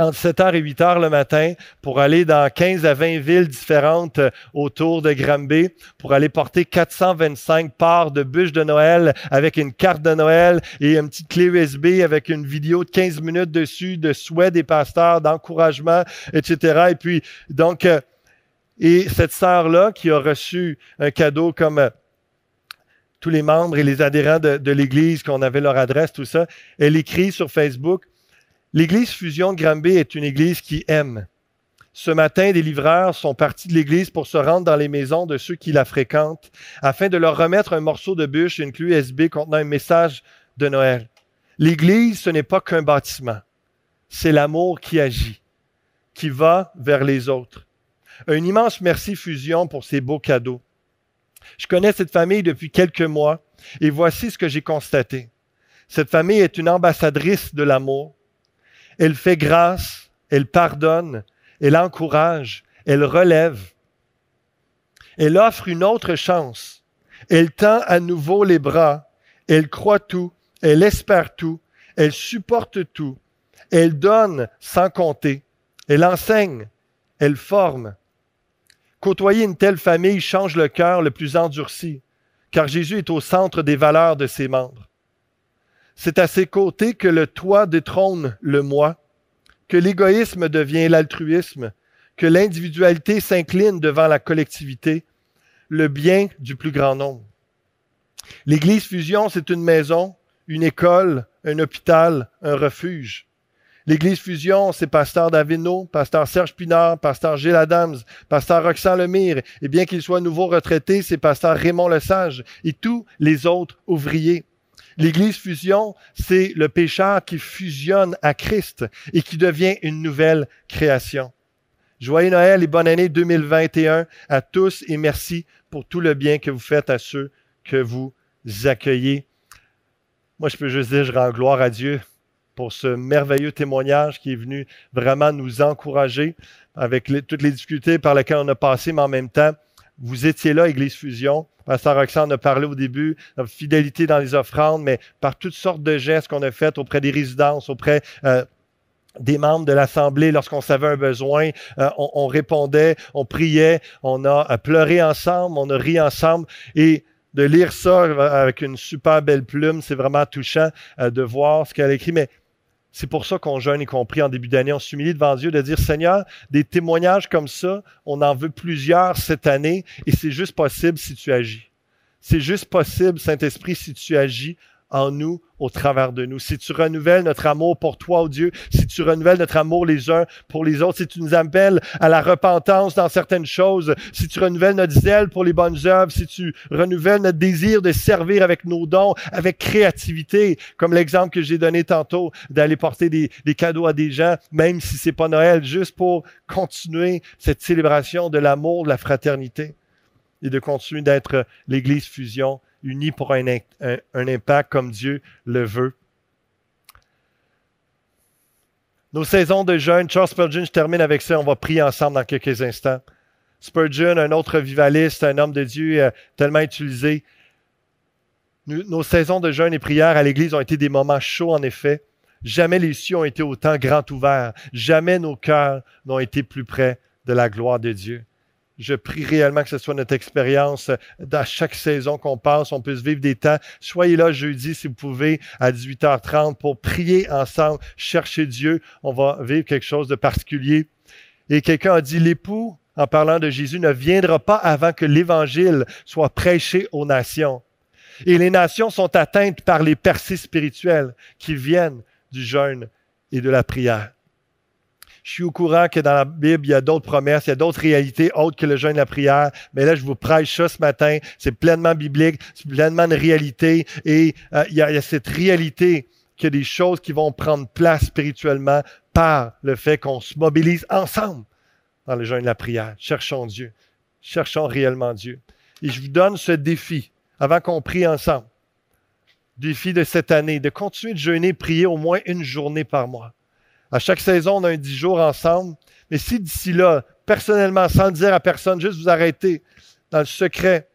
entre 7h et 8h le matin pour aller dans 15 à 20 villes différentes euh, autour de Granby pour aller porter 425 parts de bûches de Noël avec une carte de Noël et une petite clé USB avec une vidéo de 15 minutes dessus de souhait des pasteurs, d'encouragement, etc. Et puis, donc, euh, et cette sœur-là qui a reçu un cadeau comme euh, tous les membres et les adhérents de, de l'Église, qu'on avait leur adresse, tout ça, elle écrit sur Facebook, L'église Fusion Granby est une église qui aime. Ce matin, des livreurs sont partis de l'église pour se rendre dans les maisons de ceux qui la fréquentent afin de leur remettre un morceau de bûche et une clé USB contenant un message de Noël. L'église, ce n'est pas qu'un bâtiment. C'est l'amour qui agit, qui va vers les autres. Un immense merci Fusion pour ces beaux cadeaux. Je connais cette famille depuis quelques mois et voici ce que j'ai constaté. Cette famille est une ambassadrice de l'amour elle fait grâce, elle pardonne, elle encourage, elle relève. Elle offre une autre chance. Elle tend à nouveau les bras. Elle croit tout. Elle espère tout. Elle supporte tout. Elle donne sans compter. Elle enseigne. Elle forme. Côtoyer une telle famille change le cœur le plus endurci, car Jésus est au centre des valeurs de ses membres. C'est à ses côtés que le toi détrône le moi, que l'égoïsme devient l'altruisme, que l'individualité s'incline devant la collectivité, le bien du plus grand nombre. L'Église Fusion, c'est une maison, une école, un hôpital, un refuge. L'Église Fusion, c'est Pasteur Davino, Pasteur Serge Pinard, Pasteur Gilles Adams, Pasteur Roxane Lemire, et bien qu'il soit nouveau retraité, c'est Pasteur Raymond Lesage et tous les autres ouvriers. L'Église fusion, c'est le pécheur qui fusionne à Christ et qui devient une nouvelle création. Joyeux Noël et bonne année 2021 à tous et merci pour tout le bien que vous faites à ceux que vous accueillez. Moi, je peux juste dire, je rends gloire à Dieu pour ce merveilleux témoignage qui est venu vraiment nous encourager avec toutes les difficultés par lesquelles on a passé, mais en même temps, vous étiez là, Église Fusion. Pasteur Roxane a parlé au début, de fidélité dans les offrandes, mais par toutes sortes de gestes qu'on a faits auprès des résidences, auprès euh, des membres de l'Assemblée lorsqu'on savait un besoin, euh, on, répondait, on priait, on a pleuré ensemble, on a ri ensemble et de lire ça avec une super belle plume, c'est vraiment touchant euh, de voir ce qu'elle a écrit. C'est pour ça qu'on jeûne, y compris en début d'année. On s'humilie devant Dieu de dire, Seigneur, des témoignages comme ça, on en veut plusieurs cette année et c'est juste possible si tu agis. C'est juste possible, Saint-Esprit, si tu agis en nous, au travers de nous. Si tu renouvelles notre amour pour toi, oh Dieu, si tu renouvelles notre amour les uns pour les autres, si tu nous appelles à la repentance dans certaines choses, si tu renouvelles notre zèle pour les bonnes œuvres, si tu renouvelles notre désir de servir avec nos dons, avec créativité, comme l'exemple que j'ai donné tantôt, d'aller porter des, des, cadeaux à des gens, même si c'est pas Noël, juste pour continuer cette célébration de l'amour, de la fraternité et de continuer d'être l'Église fusion unis pour un, impact comme Dieu le veut. Nos saisons de jeûne, Charles Spurgeon, je termine avec ça, on va prier ensemble dans quelques instants. Spurgeon, un autre vivaliste, un homme de Dieu euh, tellement utilisé. nos saisons de jeûne et prière à l'Église ont été des moments chauds, en effet. Jamais les cieux ont été autant grands ouverts. Jamais nos cœurs n'ont été plus près de la gloire de Dieu. Je prie réellement que ce soit notre expérience dans chaque saison qu'on passe. On puisse vivre des temps. Soyez là jeudi si vous pouvez à 18h30 pour prier ensemble, chercher Dieu. On va vivre quelque chose de particulier. Et quelqu'un a dit, l'époux, en parlant de Jésus, ne viendra pas avant que l'évangile soit prêché aux nations. Et les nations sont atteintes par les percées spirituelles qui viennent du jeûne et de la prière. Je suis au courant que dans la Bible, il y a d'autres promesses, il y a d'autres réalités autres que le jeûne et la prière. Mais là, je vous prêche ça ce matin. C'est pleinement biblique, c'est pleinement une réalité. Et euh, il, y a, cette réalité qu'il y a des choses qui vont prendre place spirituellement par le fait qu'on se mobilise ensemble dans le jeûne et la prière. Cherchons Dieu. Cherchons réellement Dieu. Et je vous donne ce défi avant qu'on prie ensemble. Défi de cette année, de continuer de jeûner, prier au moins une journée par mois. À chaque saison, on a un dix jours ensemble. Mais si d'ici là, personnellement, sans le dire à personne, juste vous arrêtez dans le secret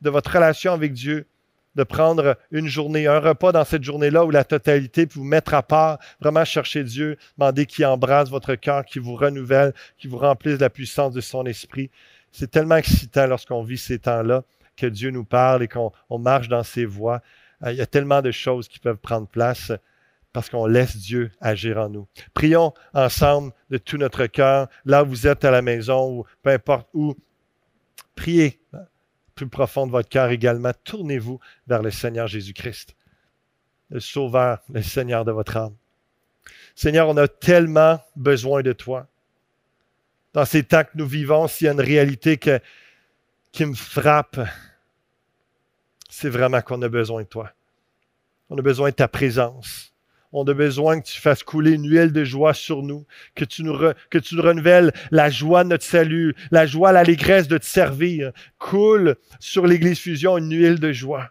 de votre relation avec Dieu, de prendre une journée, un repas dans cette journée-là ou la totalité, puis vous mettre à part, vraiment chercher Dieu, demander qu'il embrasse votre cœur, qu'il vous renouvelle, qu'il vous remplisse de la puissance de son esprit. C'est tellement excitant lorsqu'on vit ces temps-là que Dieu nous parle et qu'on marche dans ses voies. Il y a tellement de choses qui peuvent prendre place parce qu'on laisse Dieu agir en nous. Prions ensemble de tout notre cœur, là où vous êtes à la maison ou peu importe où. Priez plus profond de votre cœur également. Tournez-vous vers le Seigneur Jésus-Christ, le Sauveur, le Seigneur de votre âme. Seigneur, on a tellement besoin de toi. Dans ces temps que nous vivons, s'il y a une réalité qui me frappe, c'est vraiment qu'on a besoin de toi. On a besoin de ta présence on a besoin que tu fasses couler une huile de joie sur nous, que tu nous, que tu nous renouvelles la joie de notre salut, la joie, l'allégresse de te servir. Coule sur l'Église Fusion une huile de joie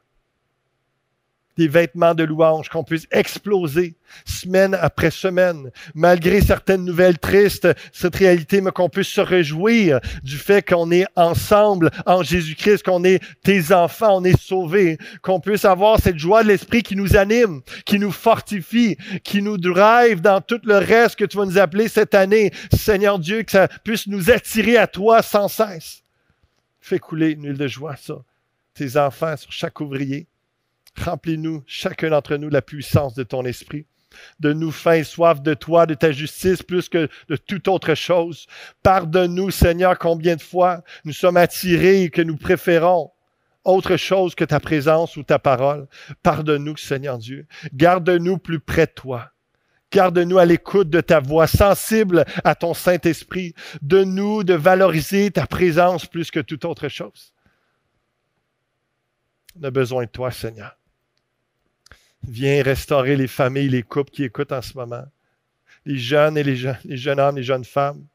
des vêtements de louange, qu'on puisse exploser semaine après semaine, malgré certaines nouvelles tristes, cette réalité, mais qu'on puisse se réjouir du fait qu'on est ensemble en Jésus-Christ, qu'on est tes enfants, on est sauvés, qu'on puisse avoir cette joie de l'esprit qui nous anime, qui nous fortifie, qui nous drive dans tout le reste que tu vas nous appeler cette année. Seigneur Dieu, que ça puisse nous attirer à toi sans cesse. Fais couler une de joie, ça. Tes enfants sur chaque ouvrier Remplis-nous, chacun d'entre nous, la puissance de ton esprit. De nous faim soif de toi, de ta justice, plus que de toute autre chose. Pardonne-nous, Seigneur, combien de fois nous sommes attirés et que nous préférons autre chose que ta présence ou ta parole. Pardonne-nous, Seigneur Dieu. Garde-nous plus près de toi. Garde-nous à l'écoute de ta voix, sensible à ton Saint-Esprit. De nous de valoriser ta présence plus que toute autre chose. On a besoin de toi, Seigneur. Viens restaurer les familles, les couples qui écoutent en ce moment. Les jeunes et les, les jeunes hommes, les jeunes femmes.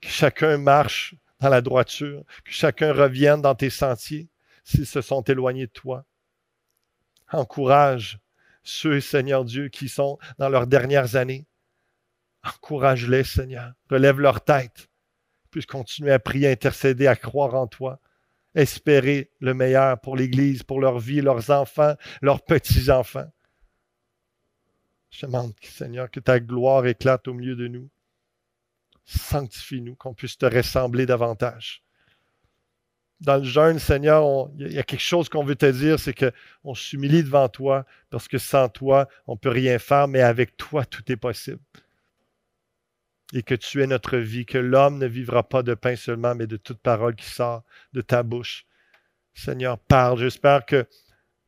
Que chacun marche dans la droiture, que chacun revienne dans tes sentiers s'ils se sont éloignés de toi. Encourage ceux, Seigneur Dieu, qui sont dans leurs dernières années. Encourage-les, Seigneur. Relève leur tête. Puisse continuer à prier, à intercéder, à croire en toi espérer le meilleur pour l'Église, pour leur vie, leurs enfants, leurs petits-enfants. Je demande, Seigneur, que ta gloire éclate au milieu de nous. Sanctifie-nous, qu'on puisse te ressembler davantage. Dans le jeûne, Seigneur, il y a quelque chose qu'on veut te dire, c'est qu'on s'humilie devant toi, parce que sans toi, on ne peut rien faire, mais avec toi, tout est possible et que tu es notre vie, que l'homme ne vivra pas de pain seulement, mais de toute parole qui sort de ta bouche. Seigneur, parle. J'espère que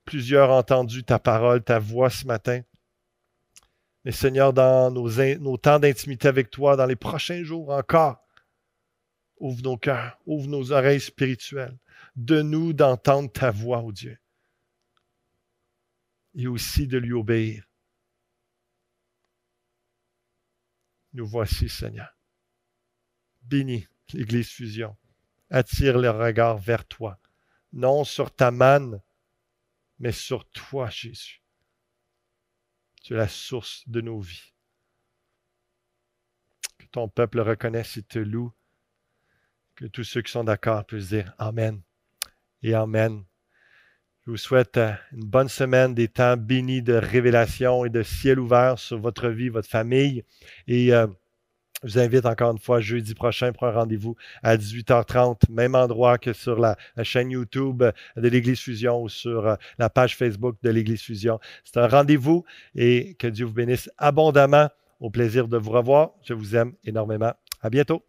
Plusieurs ont entendu ta parole, ta voix ce matin. Mais Seigneur, dans nos, temps d'intimité avec toi, dans les prochains jours encore, ouvre nos cœurs, ouvre nos oreilles spirituelles. De nous d'entendre ta voix, ô Dieu. Et aussi de lui obéir. Nous voici, Seigneur. Bénis l'Église Fusion. Attire le regard vers toi. Non sur ta manne, mais sur toi, Jésus. Tu es la source de nos vies. Que ton peuple reconnaisse et te loue. Que tous ceux qui sont d'accord puissent dire Amen et Amen. Je vous souhaite euh, une bonne semaine, des temps bénis de révélation et de ciel ouvert sur votre vie, votre famille. Et euh, je vous invite encore une fois jeudi prochain pour un rendez-vous à 18h30, même endroit que sur la, chaîne YouTube de l'Église Fusion ou sur euh, la page Facebook de l'Église Fusion. C'est un rendez-vous et que Dieu vous bénisse abondamment. Au plaisir de vous revoir. Je vous aime énormément. À bientôt.